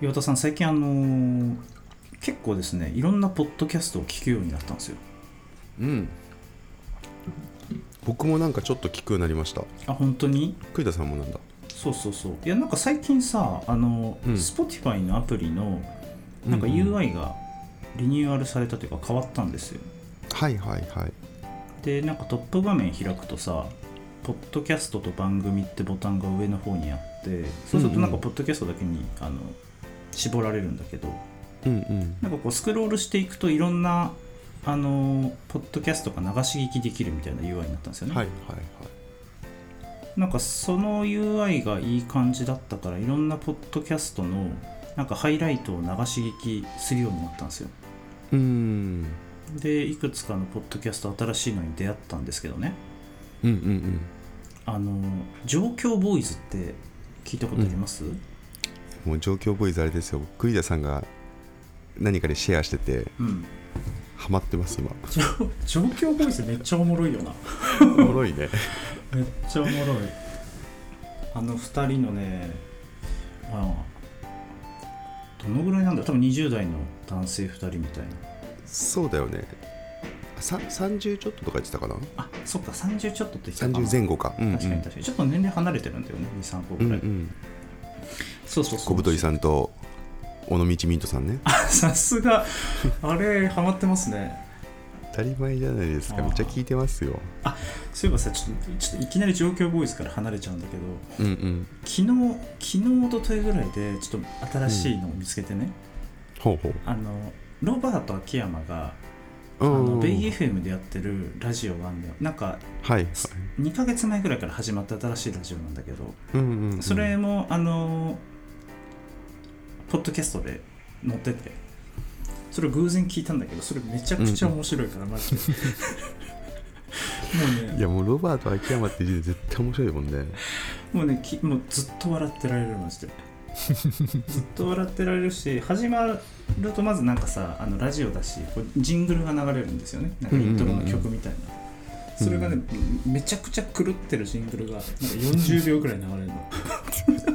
岩田さん最近あのー結構ですねいろんなポッドキャストを聞くようになったんですよ。うん。僕もなんかちょっと聞くようになりました。あ本当に？栗田さんもなんだ？そうそうそう。いやなんか最近さあの、うん。Spotify のアプリのなんかうん。うん UI がリニューアルされたというか変わったんですよ。はいはいはい。でなんかトップ画面開くとさポッドキャストと番組ってボタンが上の方にあってそうするとなんかうん。うんポッドキャストだけにあの絞られるんだけどうんうん。なんかこうスクロールしていくといろんなあのポッドキャストが流し聞きできるみたいな UI になったんですよね、はいはいはい。なんかその UI がいい感じだったからいろんなポッドキャストのなんかハイライトを流し聞きするようになったんですよ。うーん。でいくつかのポッドキャスト新しいのに出会ったんですけどね。うんうんうん。あの状況ボーイズって聞いたことあります、もう状況ボーイズあれですよ。栗田さんが何かでシェアしててうん、ハマってます今。状況ボーイズめっちゃおもろいよな。おもろいね。めっちゃおもろい。あの2人のねまあどのぐらいなんだろう。多分20代の男性2人みたいな。そうだよね。さ30ちょっととか言ってたかな？あそっか。30ちょっとって言ってたかな。30前後か。うんうん。確かに確かに。ちょっと年齢離れてるんだよね。23個うぐらい、んうんそうそうそう。小太りさんと尾道ミントさんね。さすが。あれハマってますね。当たり前じゃないですか。めっちゃ聞いてますよ。そういえばさちょっとちょっといきなり状況ボーイズから離れちゃうんだけど。うんうん。昨日昨日おとといぐらいでちょっと新しいのを見つけてね、ほうほう。あのロバート秋山があうんのベイ FM でやってるラジオがあるんだよ。なんかはい2ヶ月前ぐらいから始まった新しいラジオなんだけど。うんうんうん。それもあのポッドキャストで載っててそれを偶然聞いたんだけどそれめちゃくちゃ面白いからマジで。もうねいやもうロバート秋山って字で絶対面白いもんね。もうねきもうずっと笑ってられるマジで。ずっと笑ってられるし始まるとまずなんかさあのラジオだしこうジングルが流れるんですよね。なんかイントロの曲みたいな、それがね、めちゃくちゃ狂ってるジングルがなんか40秒ぐらい流れるの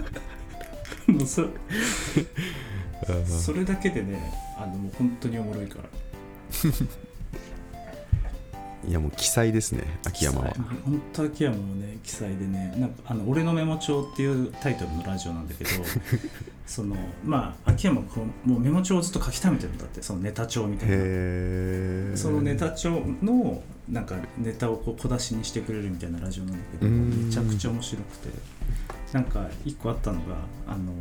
もうそあーそれだけでねあのもう本当におもろいから。いやもう奇才ですね秋山は。本当秋山もね記載でねなんかあの「俺のメモ帳」っていうタイトルのラジオなんだけど そのまあ秋山こうもうメモ帳をずっと書き溜めてるんだってそのネタ帳みたいな。そのネタ帳のなんかネタをこう小出しにしてくれるみたいなラジオなんだけどうん。めちゃくちゃ面白くて。なんか一個あったのがあの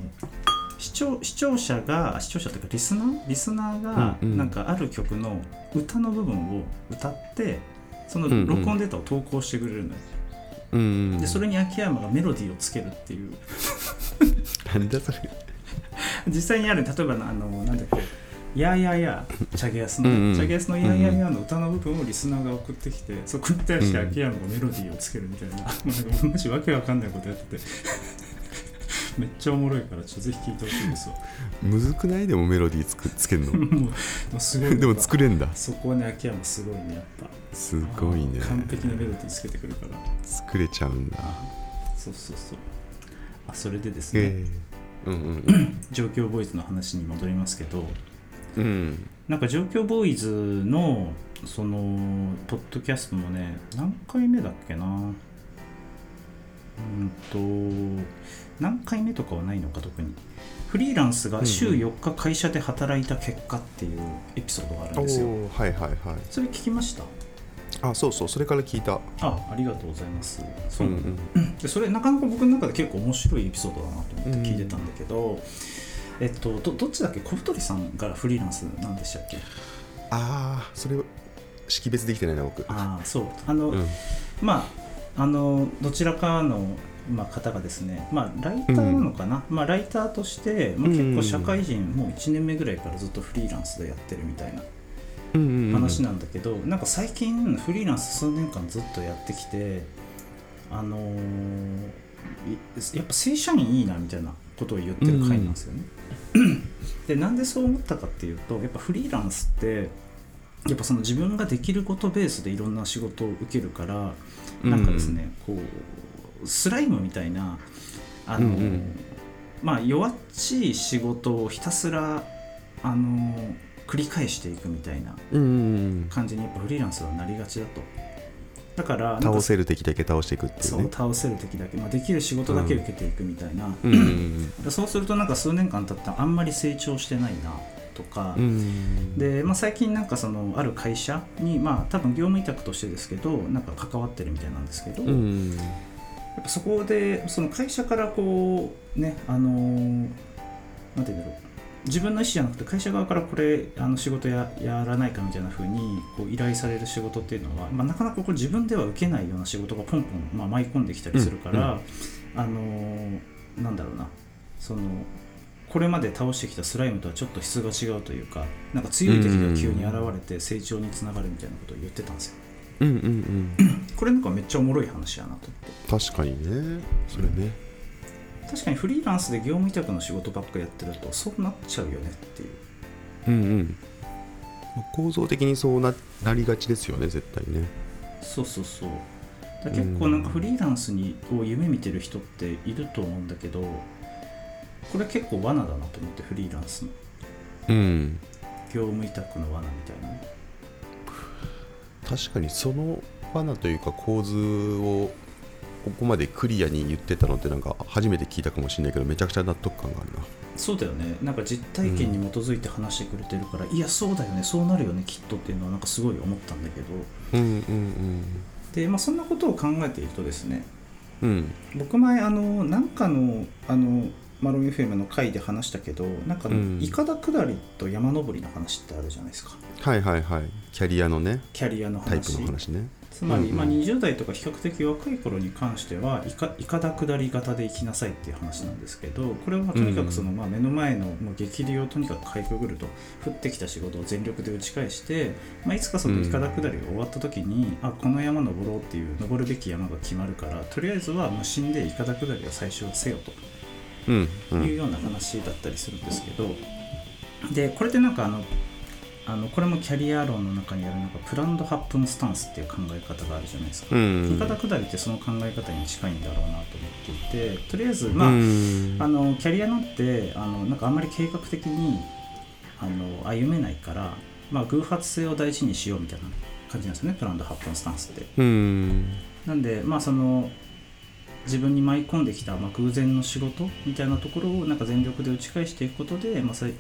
視聴視聴者が視聴者というかリスナー？リスナーがなんかある曲の歌の部分を歌ってその録音データを投稿してくれるのよ、うんうん。でそれに秋山がメロディーをつけるっていう。なんだそれ。実際にある例えばあのなんだっけ「やーやーやーチャゲヤスの、うんうん。チャゲヤスの「やーやーやー」の歌の部分をリスナーが送ってきてそこに対して秋山がメロディーをつけるみたいな、なんかマジわけわかんないことやってて。めっちゃおもろいからちょっとぜひ聴いてほしいですわ。むずくないでもメロディーつくつけるの？もうすごい。でも作れんだ。そこはね秋山すごいねやっぱ。すごいね。完璧なメロディーつけてくるから。作れちゃうんだ。そうそうそう。あそれでですね、ええ。うんうん 状況ボーイズの話に戻りますけどうん。うんなんか状況ボーイズのそのポッドキャストもね何回目だっけな。うんと何回目とかはないのか特に。フリーランスが週4日会社で働いた結果っていうエピソードがあるんおですよ、おはいはいはい。それ聞きました？あそうそうそれから聞いた。あありがとうございます。そうう、ん。うん。でそれなかなか僕の中で結構面白いエピソードだなと思って聞いてたんだけど、えっとどどっちだっけ？小太りさんがフリーランスなんでしたっけ？ああそれ識別できてないな僕。ああそう。あの、うん。まああのどちらかの、まあ、方がですね、まあ、ライターなのかな、まあ、ライターとして、まあ、結構社会人もう1年目ぐらいからずっとフリーランスでやってるみたいなうんうんうん話なんだけど、なんか最近フリーランス数年間ずっとやってきてあのーいやっぱ正社員いいなみたいなことを言ってる回なんですよね。でなんでそう思ったかっていうとやっぱフリーランスってやっぱその自分ができることベースでいろんな仕事を受けるからなんかですね、こうスライムみたいなあの、うんうん。まあ弱っちい仕事をひたすらあの繰り返していくみたいなうんうん。感じにやっぱフリーランスはなりがちだとだから倒せる敵だけ倒していくっていうそうね倒せる敵だけ、まあ、できる仕事だけ受けていくみたいな、うん。そうするとなんか数年間経ったらあんまり成長してないなとか、うんうんで、まあ、最近なんかそのある会社にまあ多分業務委託としてですけどなんか関わってるみたいなんですけど、うやんっぱそこでその会社からこうねあのーなんて言うんだろう自分の意思じゃなくて会社側からこれあの仕事ややらないかみたいな風にこう依頼される仕事っていうのは、まあ、なかなかこれ自分では受けないような仕事がポンポン、まあ、舞い込んできたりするから、あのーなんだろうな。そのこれまで倒してきたスライムとはちょっと質が違うというかなんか強い敵が急に現れて成長につながるみたいなことを言ってたんですよ。うんうんうん。これなんかめっちゃおもろい話やなと思って。確かにね。それね確かにフリーランスで業務委託の仕事ばっかやってるとそうなっちゃうよねっていう。うんうん。まあ構造的にそうななりがちですよね絶対ね。そうそうそう。結構なんかフリーランスにを夢見てる人っていると思うんだけどこれ結構罠だなと思ってフリーランスの。うん。業務委託の罠みたいな。ね確かにその罠というか構図をここまでクリアに言ってたのってなんか初めて聞いたかもしれないけどめちゃくちゃ納得感があるな。そうだよね。なんか実体験に基づいて話してくれてるから、いやそうだよね。そうなるよねきっとっていうのはなんかすごい思ったんだけど。うんうんで、まあ、そんなことを考えているとですねうん。うん僕前あのなんかのあのマロン FM の回で話したけどなんかいかだ下りと山登りの話ってあるじゃないですか。はいはいはい。キャリアのね。キャリアのタイプ話の話ねつまり、まあ、20代とか比較的若い頃に関してはいかいかだ下り型で行きなさいっていう話なんですけどこれはまあとにかくその、まあ、目の前のもう激流をとにかくかいくぐると降ってきた仕事を全力で打ち返して、まあ、いつかそのいかだ下りが終わった時に、あこの山登ろうっていう登るべき山が決まるからとりあえずは無心でいかだ下りを最初はせよと。うんういうんような話だったりするんですけど、でこれってなんかあのあのこれもキャリア論の中にあるなんかプランド8分スタンスっていう考え方があるじゃないですか。うん言い方下りってその考え方に近いんだろうなと思っていてとりあえずまあ、うんあのキャリアなんてあのなんかあんまり計画的にあの歩めないから、まあ、偶発性を大事にしようみたいな感じなんですよねプランド8分スタンスって。うんなんでまあその自分に舞い込んできた、まあ、偶然の仕事みたいなところをなんか全力で打ち返していくことで、まあ、それ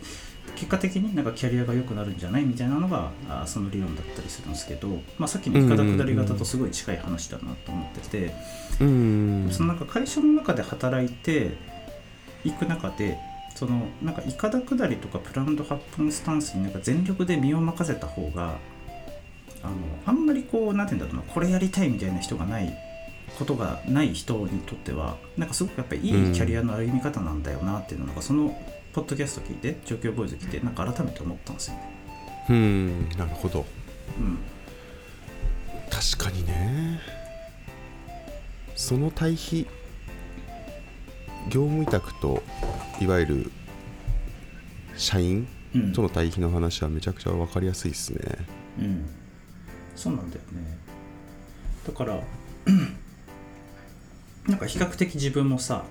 結果的になんかキャリアが良くなるんじゃないみたいなのがあその理論だったりするんですけど、まあ、さっきのいかだ下り型とすごい近い話だなと思ってて、うんそのなんか会社の中で働いていく中でそのなんかいかだ下りとかプランド8分スタンスになんか全力で身を任せた方があのあんまりこうなんて言うんだろうなこれやりたいみたいな人がないことがない人にとってはなんかすごくやっぱりいいキャリアの歩み方なんだよなっていうのが、なんかそのポッドキャスト聞いて状況ボーイズ聞いてなんか改めて思ったんですよね。うんなるほど。うん。確かにね。その対比業務委託といわゆる社員うん。との対比の話はめちゃくちゃ分かりやすいですね。うん、そうなんだよね。だから なんか比較的自分もさ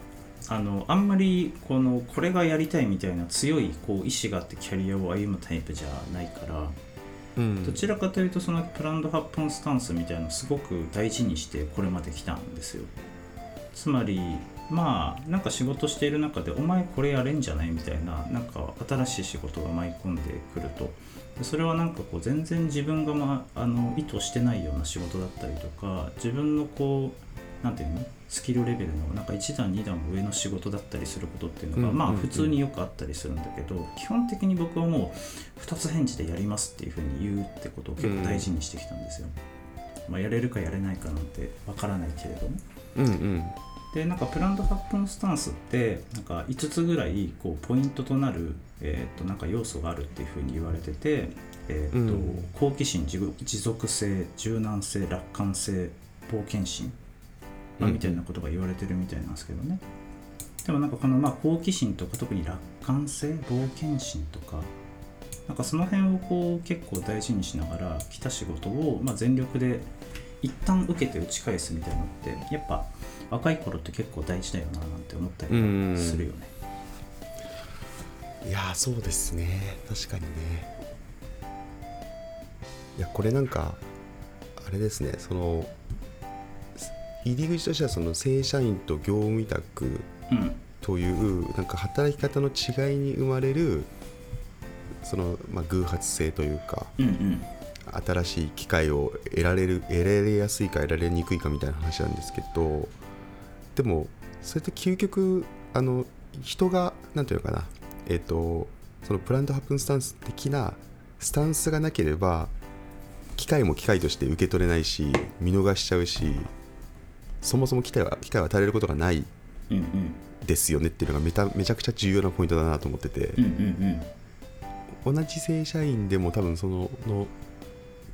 あのあんまりこのこれがやりたいみたいな強いこう意志があってキャリアを歩むタイプじゃないからうん。どちらかというとそのプランド8分スタンスみたいなのすごく大事にしてこれまで来たんですよ。つまりまあなんか仕事している中でお前これやれんじゃないみたいななんか新しい仕事が舞い込んでくると。でそれはなんかこう全然自分が、まあ、あの意図してないような仕事だったりとか自分のこうなんていうの？スキルレベルのなんか1段2段上の仕事だったりすることっていうのが、まあ普通によくあったりするんだけど基本的に僕はもう2つ返事でやりますっていうふうに言うってことを結構大事にしてきたんですよ。まあ、やれるかやれないかなんてわからないけれども。うんうん。でなんかプランド8分スタンスってなんか5つぐらいこうポイントとなる、えー、となんか要素があるっていうふうに言われてて、えーとうん。好奇心持持続性柔軟性楽観性冒険心、まあうんみたいなことが言われてるみたいなんですけどね、でもなんかこのまあ好奇心とか特に楽観性冒険心とかなんかその辺をこう結構大事にしながら来た仕事をまあ全力で一旦受けて打ち返すみたいなのってやっぱ若い頃って結構大事だよななんて思ったりするよね。いやーそうですね。確かにね。いやこれなんかあれですね。その入り口としてはその正社員と業務委託うん。というなんか働き方の違いに生まれるその、まあ、偶発性というかうんうん。新しい機会を得られる得られやすいか得られにくいかみたいな話なんですけどでもそれって究極あの人がなんていうのかなえっ、とそのプラントハプンスタンス的なスタンスがなければ機会も機会として受け取れないし見逃しちゃうしそもそも機会は機会を与えられることがないですよねっていうのがめためちゃくちゃ重要なポイントだなと思ってて。同じ正社員でも多分そのの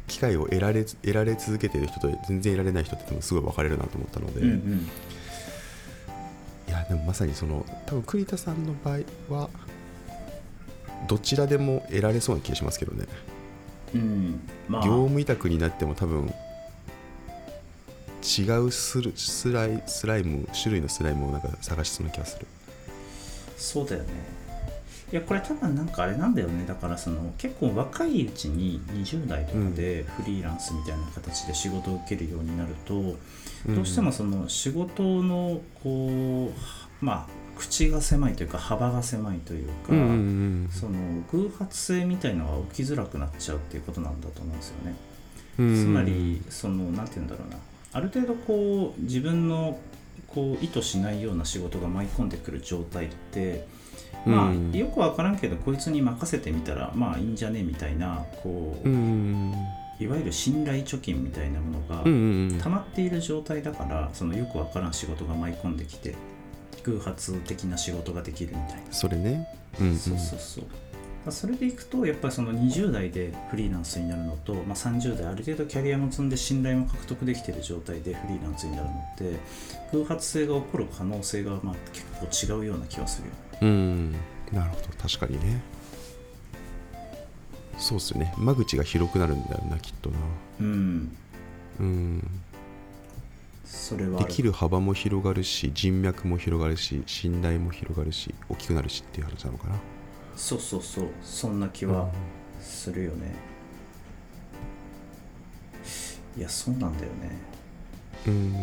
機会を得られ得られ続けてる人と全然得られない人って多分すごい分かれるなと思ったので、うんうんいやでもまさにその多分栗田さんの場合はどちらでも得られそうな気がしますけどね。うん。まあ。業務委託になっても多分違うスルスライスライム種類のスライムをなんか探しそうな気がする。そうだよね。いやこれ多分なんかあれなんだよね。だからその結構若いうちに20代とかでフリーランスみたいな形で仕事を受けるようになると、どうしてもその仕事のこうまあ口が狭いというか幅が狭いというか、うんうんうんその偶発性みたいのが起きづらくなっちゃうっていうことなんだと思うんですよね。うん。つまりそのなんて言うんだろうなある程度こう自分のこう意図しないような仕事が舞い込んでくる状態ってまあ、うんよくわからんけどこいつに任せてみたらまあいいんじゃねみたいなこう、うん。いわゆる信頼貯金みたいなものが溜まっている状態だからそのよくわからん仕事が舞い込んできて偶発的な仕事ができるみたいな、それね。うんうん。そうそうそうだからそれでいくとやっぱりその20代でフリーランスになるのと、まあ、30代ある程度キャリアも積んで信頼も獲得できている状態でフリーランスになるのって偶発性が起こる可能性がまあ結構違うような気がするよね。うん。なるほど。確かにね。そうっすよね。間口が広くなるんだよなきっとな。うん。うん。それはあできる幅も広がるし人脈も広がるし信頼も広がるし大きくなるしっていう話なのかなそうそうそう。そんな気はするよね、いやそうなんだよね。うん。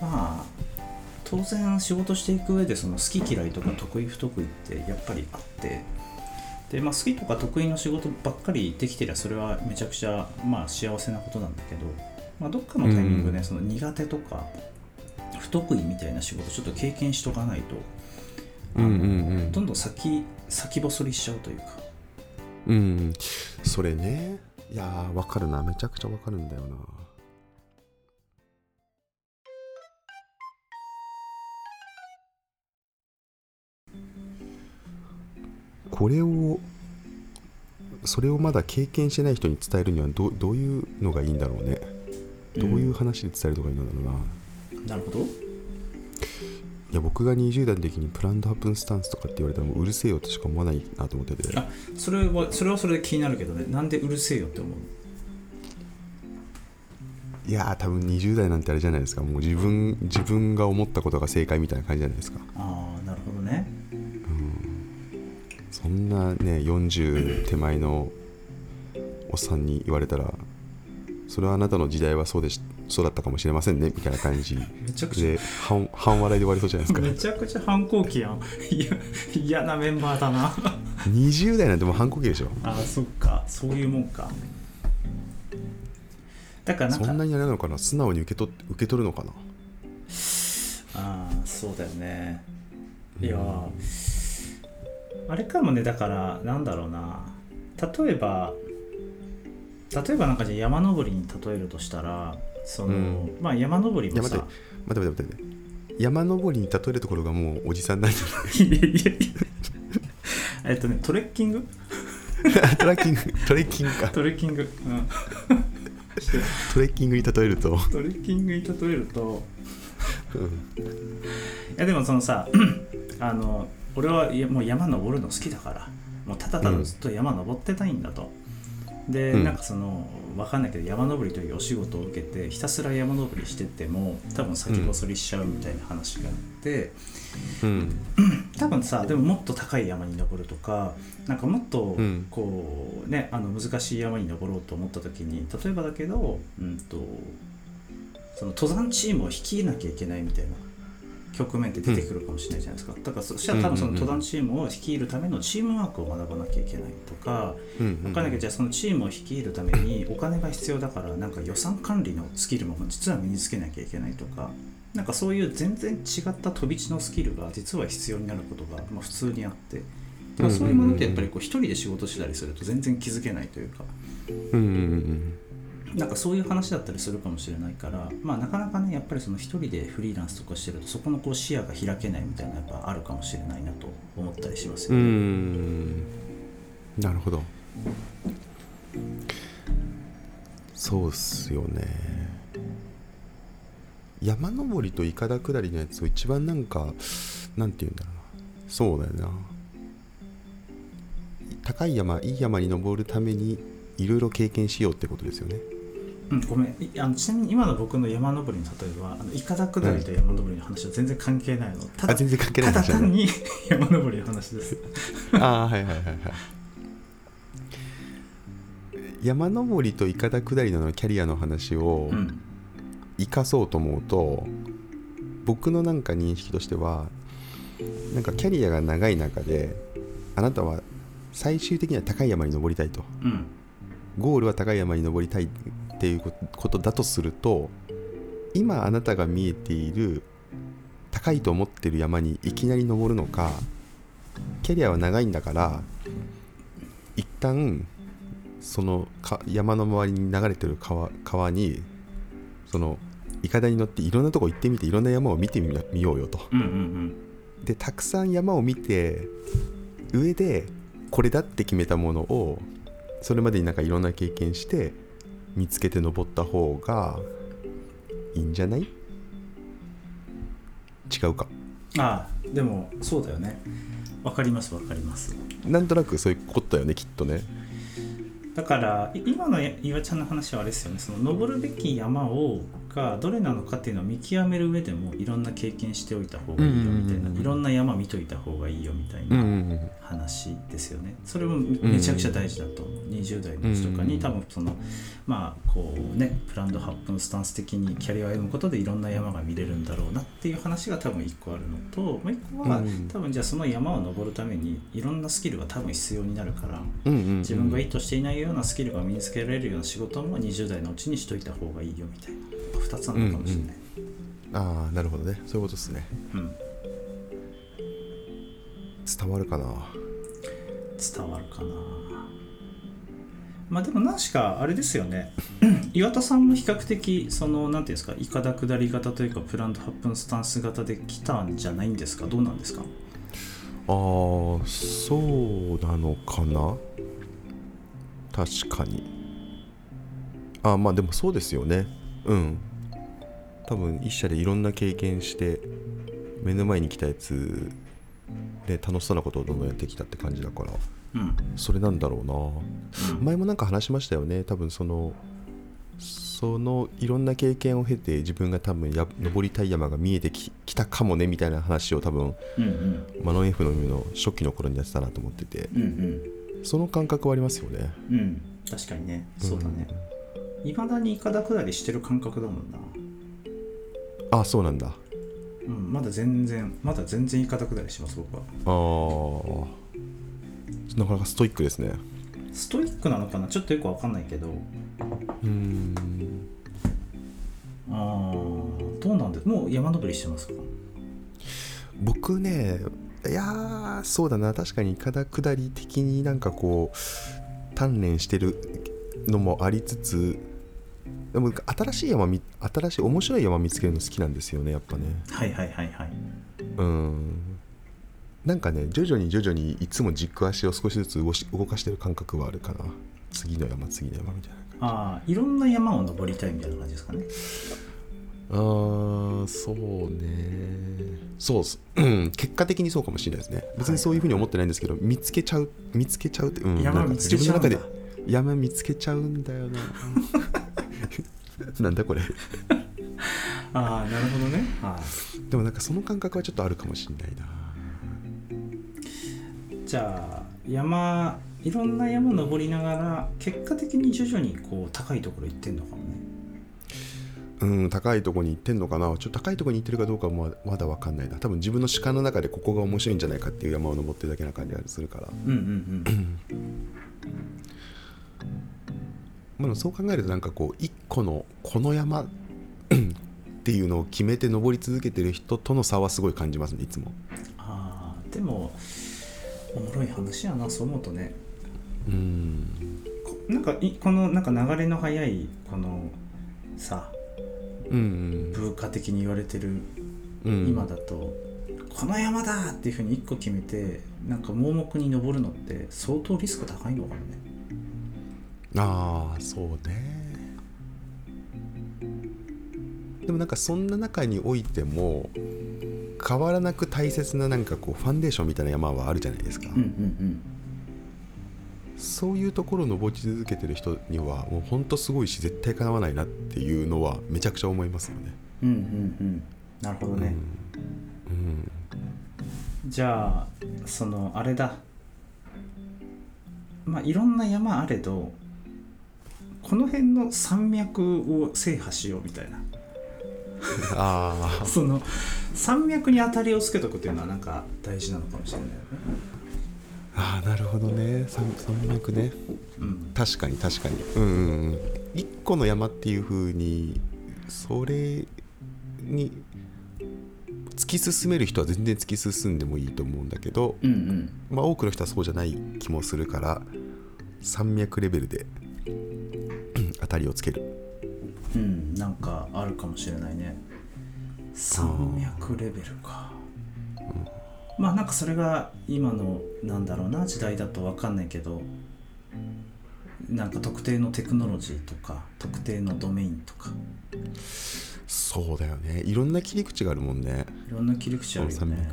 まあ当然仕事していく上でその好き嫌いとか得意不得意ってやっぱりあって。で、まあ、好きとか得意の仕事ばっかりできてりゃそれはめちゃくちゃまあ幸せなことなんだけど、まあ、どっかのタイミングでうん。その苦手とか不得意みたいな仕事ちょっと経験しとかないとうんうんうん。どんどん先先細りしちゃうというか。うんそれね。いやーわかるな。めちゃくちゃわかるんだよな。これをそれをまだ経験してない人に伝えるにはどどういうのがいいんだろうね。どういう話で伝えるのがいいのだろうな、なるほどいや僕が20代の時にプランドハプンスタンスとかって言われたらもううるせえよとしか思わないなと思ってて。あそれはそれはそれで気になるけどね。なんでうるせえよって思ういやー多分20代なんてあれじゃないですか。もう自分自分が思ったことが正解みたいな感じじゃないですか。ああなるほどね。そんなね40手前のおっさんに言われたらそれはあなたの時代はそうでしそうだったかもしれませんねみたいな感じ。めちゃくちゃ。で半半笑いで終わりそうじゃないですか。めちゃくちゃ反抗期やん。いや嫌なメンバーだな。20代なんてもう反抗期でしょ。あーそっか。そういうもんか。だからなんかそんなにあれなのかな？素直に受け取って受け取るのかな？ああそうだよね。いやーあれかもね。だからなんだろうな。例えば例えばなんかじゃあ山登りに例えるとしたらその、うん。まあ山登りもさ待って。待って待って待って。山登りに例えるところがもうおじさんなんじゃない？いやいやいや。えっとねトレッキング？トレッキング？トレッキングか。トレッキング、うん、トレッキングに例えると、トレッキングに例えると。うん。いやでもそのさ あの俺はいやもう山登るの好きだからもうただただずっと山登ってたいんだと、で、うん。なんかそのわかんないけど山登りというお仕事を受けてひたすら山登りしてても多分先細りしちゃうみたいな話があって、うん。多分さでももっと高い山に登るとかなんかもっとうん。こう、ねあの難しい山に登ろうと思った時に例えばだけど、うん、とその登山チームを率いなきゃいけないみたいな局面って出てくるかもしれないじゃないですか、だからそしたら多分そのうんうんうん登山チームを率いるためのチームワークを学ばなきゃいけないとか、うんうん分かんないけどじゃあそのチームを率いるためにお金が必要だからなんか予算管理のスキルも実は身につけなきゃいけないとかなんかそういう全然違った飛び地のスキルが実は必要になることがまあ普通にあって。だからそういうものってやっぱりこう一人で仕事したりすると全然気づけないというか。うんうんうんなんかそういう話だったりするかもしれないからまあなかなかねやっぱりその一人でフリーランスとかしてるとそこのこう視野が開けないみたいなやっぱあるかもしれないなと思ったりしますよね。ん。なるほど。そうっすよね。山登りといかだ下りのやつを一番なんかなんて言うんだろうな。そうだよな。高い山いい山に登るためにいろいろ経験しようってことですよね。うん、ごめん。いあのちなみに今の僕の山登りの例えばあのいかだ下りと山登りの話は全然関係ないの、ただあ全然関係ないただ単に山登りの話です。ああはいはいはいはい。山登りといかだ下りのキャリアの話をうん生かそうと思うと僕のなんか認識としてはなんかキャリアが長い中であなたは最終的には高い山に登りたいとうんゴールは高い山に登りたいっていうことだとすると今あなたが見えている高いと思ってる山にいきなり登るのかキャリアは長いんだから一旦そのか山の周りに流れてる川川にそのいかだに乗っていろんなとこ行ってみていろんな山を見てみようよと。うんうん。でたくさん山を見て上でこれだって決めたものをそれまでになんかいろんな経験して見つけて登った方がいいんじゃない？違うか。うんああでもそうだよね。わかりますわかります。なんとなくそういうことだよねきっとね。だからい今のや岩ちゃんの話はあれですよね。その登るべき山をがどれなのかっていうのを見極める上でもいろんな経験しておいた方がいいよみたいな、うんいろんな山見といた方がいいよみたいな。ん話ですよね、それもめちゃくちゃ大事だと思う、20代のうちとかに多分そのまあこうねプランド8分スタンス的にキャリアを歩むことでいろんな山が見れるんだろうなっていう話が多分1個あるのともう1個は、うん多分じゃあその山を登るためにいろんなスキルが多分必要になるから自分が意図していないようなスキルが身につけられるような仕事も20代のうちにしといた方がいいよみたいな2つあるのかもしれない、ああなるほどね。そういうことですね。うん。伝わるかな。伝わるかな。まあでも何しかあれですよね。岩田さんも比較的その何ていうんですかいかだ下り型というかプランド8分スタンス型で来たんじゃないんですか？どうなんですか？ああそうなのかな？確かに。ああまあでもそうですよねうん。多分一社でいろんな経験して目の前に来たやつで楽しそうなことをどんどんやってきたって感じだからうん。それなんだろうな。前もなんか話しましたよね。多分そのそのいろんな経験を経て自分が多分や登りたい山が見えてききたかもねみたいな話を多分うんうん。マノン F の海の初期の頃にやってたなと思ってて。うんうん。その感覚はありますよね。うん。確かにね。そうだねいまだにいかだ下りしてる感覚だもんな。あそうなんだ。うん、まだ全然まだ全然いかだ下りします僕は。あー。なかなかストイックですね。ストイックなのかな？ちょっとよくわかんないけど。うーん。あーどうなんでもう山登りしてますか？僕ねいやーそうだな。確かにいかだ下り的になんかこう鍛錬してるのもありつつでも新しい山み新しい面白い山見つけるの好きなんですよねやっぱね。はいはいはいはい。うん。なんかね徐々に徐々にいつも軸足を少しずつ動し動かしてる感覚はあるかな。次の山次の山みたいなああいろんな山を登りたいみたいな感じですかね。あーそうね。そう結果的にそうかもしれないですね。別にそういうふうに思ってないんですけど、見つけちゃう見つけちゃうって、うん、山見つけちゃうんだ。自分の中で山見つけちゃうんだよな なんだこれ。ああなるほどね。はでもなんかその感覚はちょっとあるかもしれないな。じゃあ山いろんな山登りながら結果的に徐々にこう高いところ行ってんのかもね。うん高いとこに行ってんのかな。ちょっと高いとこに行ってるかどうかもまだ分かんないな。多分自分の主観の中でここが面白いんじゃないかっていう山を登ってるだけな感じがするから。うんうんうんまあ、そう考えるとなんかこう一個のこの山 っていうのを決めて登り続けてる人との差はすごい感じますねいつも。ああでもおもろい話やなそう思うとね。うん。こなんかいこのなんか流れの速いこのさうん。文化的に言われてるうん。今だと、この山だっていうふうに一個決めてなんか盲目に登るのって相当リスク高いのかもねああそうね。でもなんかそんな中においても変わらなく大切ななんかこうファンデーションみたいな山はあるじゃないですか、うんうんそういうところを登り続けてる人にはもうほんとすごいし絶対かなわないなっていうのはめちゃくちゃ思いますよね。うんうんうん。うんなるほどね、うん。じゃあそのあれだ。まあいろんな山あれどこの辺の山脈を制覇しようみたいな。ああその山脈に当たりをつけとくっていうのはなんか大事なのかもしれないよね。ああなるほどね。山山脈ね。うん。確かに確かに。うんうんうん。一個の山っていう風にそれに突き進める人は全然突き進んでもいいと思うんだけど、うんうん。まあ、多くの人はそうじゃない気もするから山脈レベルでたりをつける。うんなんかあるかもしれないね。山脈レベルか、まあなんかそれが今のなんだろうな時代だと分かんないけどなんか特定のテクノロジーとか特定のドメインとか。そうだよね。いろんな切り口があるもんね。いろんな切り口あるよ山ねね。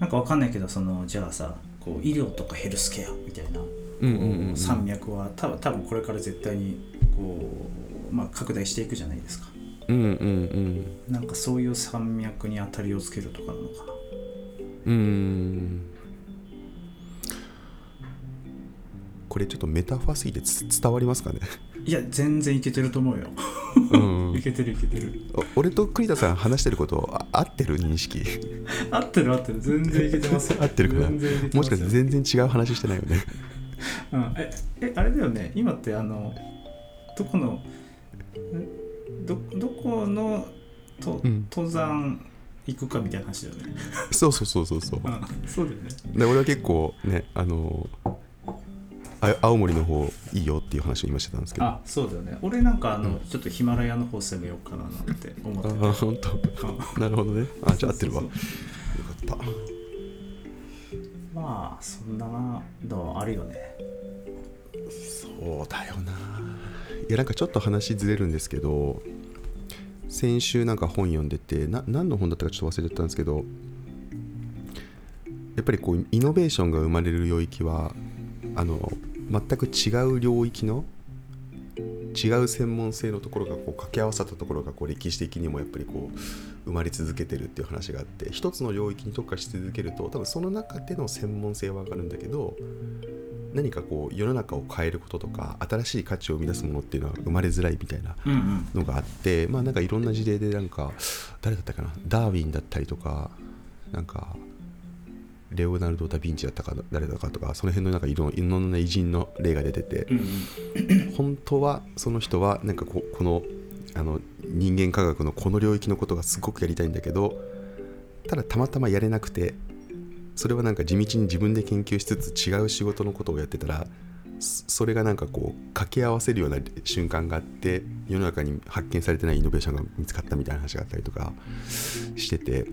なんか分かんないけどそのじゃあさこう医療とかヘルスケアみたいな。うんうんうんうん山脈は多分多分これから絶対にこう、まあ、拡大していくじゃないですか。うんうんうん。なんかそういう山脈に当たりをつけるとかなのかな。うーん。これちょっとメタファーすぎてつ伝わりますかね？いや全然いけてると思うよ。うんいけてるいけてる。お俺と栗田さん話してることあ合ってる認識？合ってる合ってる。全然いけてますよ。合ってるかな？もしかして全然違う話してないよね？うん、ええあれだよね。今ってあのどこのえどどこのと、うん。登山行くかみたいな話だよね。そうそうそうそうそう。うん。そうだよね。で俺は結構ねあのあ青森の方いいよっていう話を今してたんですけど。ああそうだよね。俺なんかあの、ちょっとヒマラヤの方攻めようかななんて思ってあ本当うん。なるほどね。あじゃあ合ってるわ。そうよそう。かったまあそんなのあるよね。そうだよな。いやなんかちょっと話ずれるんですけど先週なんか本読んでてな何の本だったかちょっと忘れちゃったんですけどやっぱりこうイノベーションが生まれる領域はあの全く違う領域の違う専門性のところがこう掛け合わさったところがこう歴史的にもやっぱりこう生まれ続けてるっていう話があって一つの領域に特化し続けると多分その中での専門性は上がるんだけど何かこう世の中を変えることとか新しい価値を生み出すものっていうのは生まれづらいみたいなうんうんのがあってまあなんかいろんな事例でなんか誰だったかな？ダーウィンだったりとかなんかレオナルド・ダ・ヴィンチだったか誰だかとかその辺のなんかいろいろんな偉人の例が出ててうんうん。本当はその人はなんかここのあの人間科学のこの領域のことがすごくやりたいんだけどただたまたまやれなくてそれはなんか地道に自分で研究しつつ違う仕事のことをやってたらそれがなんかこう掛け合わせるような瞬間があって世の中に発見されてないイノベーションが見つかったみたいな話があったりとかしてて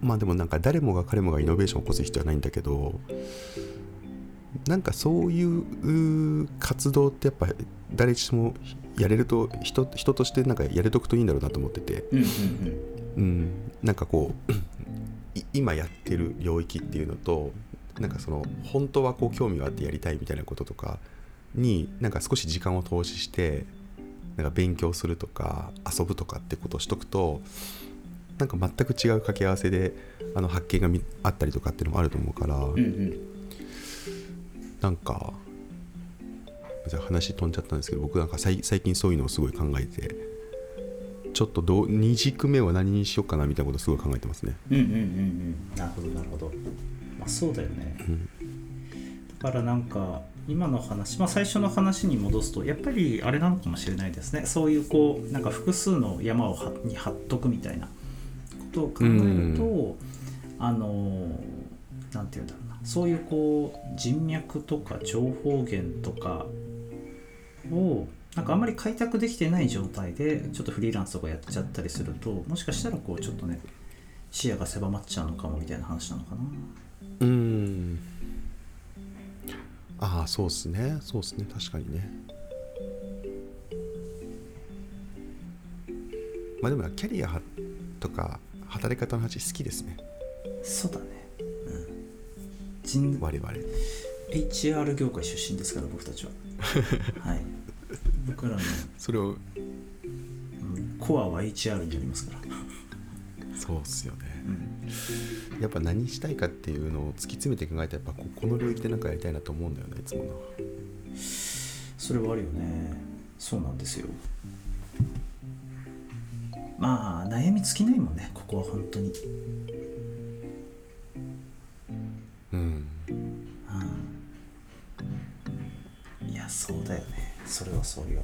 まあでもなんか誰もが彼もがイノベーションを起こす必要はないんだけどなんかそういう活動ってやっぱ誰しもやれると人人としてなんかやれとくといいんだろうなと思ってて、うんなんかこうい今やってる領域っていうのとなんかその本当はこう興味があってやりたいみたいなこととかになんか少し時間を投資してなんか勉強するとか遊ぶとかってことをしとくとなんか全く違う掛け合わせであの発見がみあったりとかっていうのもあると思うから、うんうん。なんかじゃあ話飛んじゃったんですけど僕なんか最最近そういうのをすごい考えてちょっとどう二軸目は何にしようかなみたいなことをすごい考えてますね。うんうんうんうん。なるほどなるほど。まあそうだよね、だからなんか今の話、まあ、最初の話に戻すとやっぱりあれなのかもしれないですね。そういうこうなんか複数の山をはに張っとくみたいな。ことを考えると、あのなんていうんだろうな。そういうこう人脈とか情報源とかをなんかあんまり開拓できてない状態でちょっとフリーランスとかやっちゃったりするともしかしたらこうちょっとね視野が狭まっちゃうのかもみたいな話なのかな。うーん。ああそうっすね。そうっすね。確かにね。まあでもキャリアはとか働き方の話好きですね。そうだね。うん。人我々。HR 業界出身ですから僕たちは。はい僕らの、それをうんコアは HR にありますから、そうっすよね。うん、やっぱ何したいかっていうのを突き詰めて考えたらやっぱここの領域で何かやりたいなと思うんだよねいつもの。それはあるよね。そうなんですよ。まあ悩み尽きないもんねここは本当にそれはそうよ。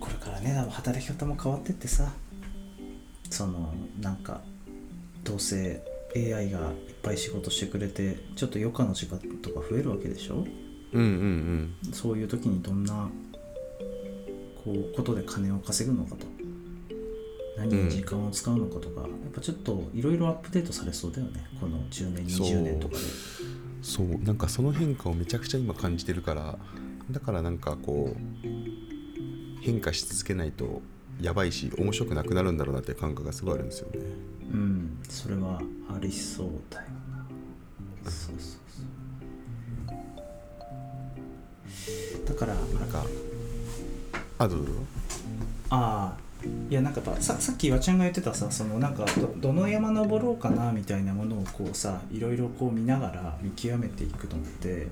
これからね働き方も変わってってさそのなんかどうせ AI がいっぱい仕事してくれてちょっと余暇の時間とか増えるわけでしょ？うんうんそういう時にどんなこうことで金を稼ぐのかと。何に時間を使うのかとか、やっぱちょっといろいろアップデートされそうだよね。この10年そう20年とかで。そう。なんかその変化をめちゃくちゃ今感じてるからだからなんかこう変化し続けないとやばいし面白くなくなるんだろうなっていう感覚がすごいあるんですよね。うん。それはありそうだよなそうそうそう。だからなんかあどうぞああいやなんかささっき岩ちゃんが言ってたさそのなんかどどの山登ろうかなみたいなものをこうさいろいろこう見ながら見極めていくのって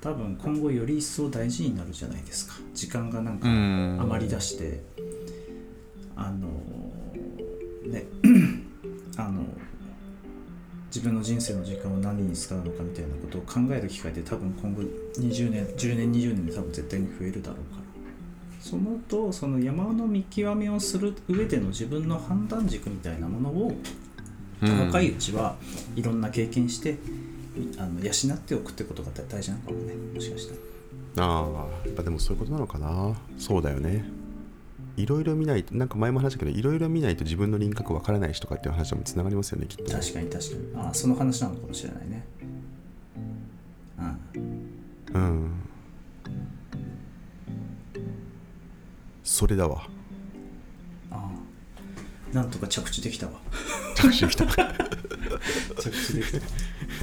多分今後より一層大事になるじゃないですか。時間がなんかん。余り出して。あのね あの自分の人生の時間を何に使うのかみたいなことを考える機会って多分今後20年10年20年で多分絶対に増えるだろうから。そのとその山の見極めをする上での自分の判断軸みたいなものをうん。若いうちはいろんな経験してあの養っておくってことが大事なのかもねもしかしたら。ああやっぱでもそういうことなのかな。そうだよね。いろいろ見ないとなんか前も話したけどいろいろ見ないと自分の輪郭分からないしとかっていう話ともつながりますよねきっと。確かに確かに。ああその話なのかもしれないね。うん。うん。それだわ。ああなんとか着地できたわ。着地できた。着地できた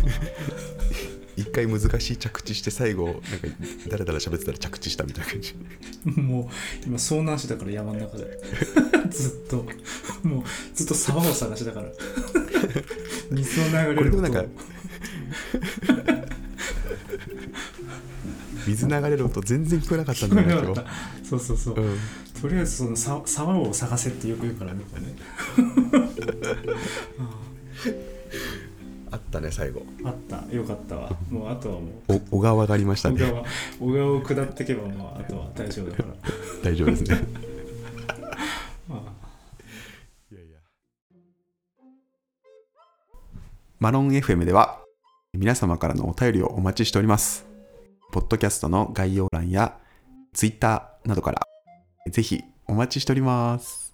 一回難しい着地して最後なんかだらだら喋ってたら着地したみたいな感じ。もう今遭難しだから山の中で。ずっと。もうずっと沢を探しだから。水の流れるこれでもなんか音水流れる音全然聞こえなかったんだよね今日。そうそうそう、うん。とりあえずその沢沢を探せってよく言うからね。ね あったね最後。あった。よかったわ。もうあとはもお小川がありましたね。う小川。小川を下っていけばもうあとは大丈夫だから。大丈夫ですね。あ。いやいや。マロン FM では皆様からのお便りをお待ちしております。ポッドキャストの概要欄や Twitter などからぜひお待ちしております。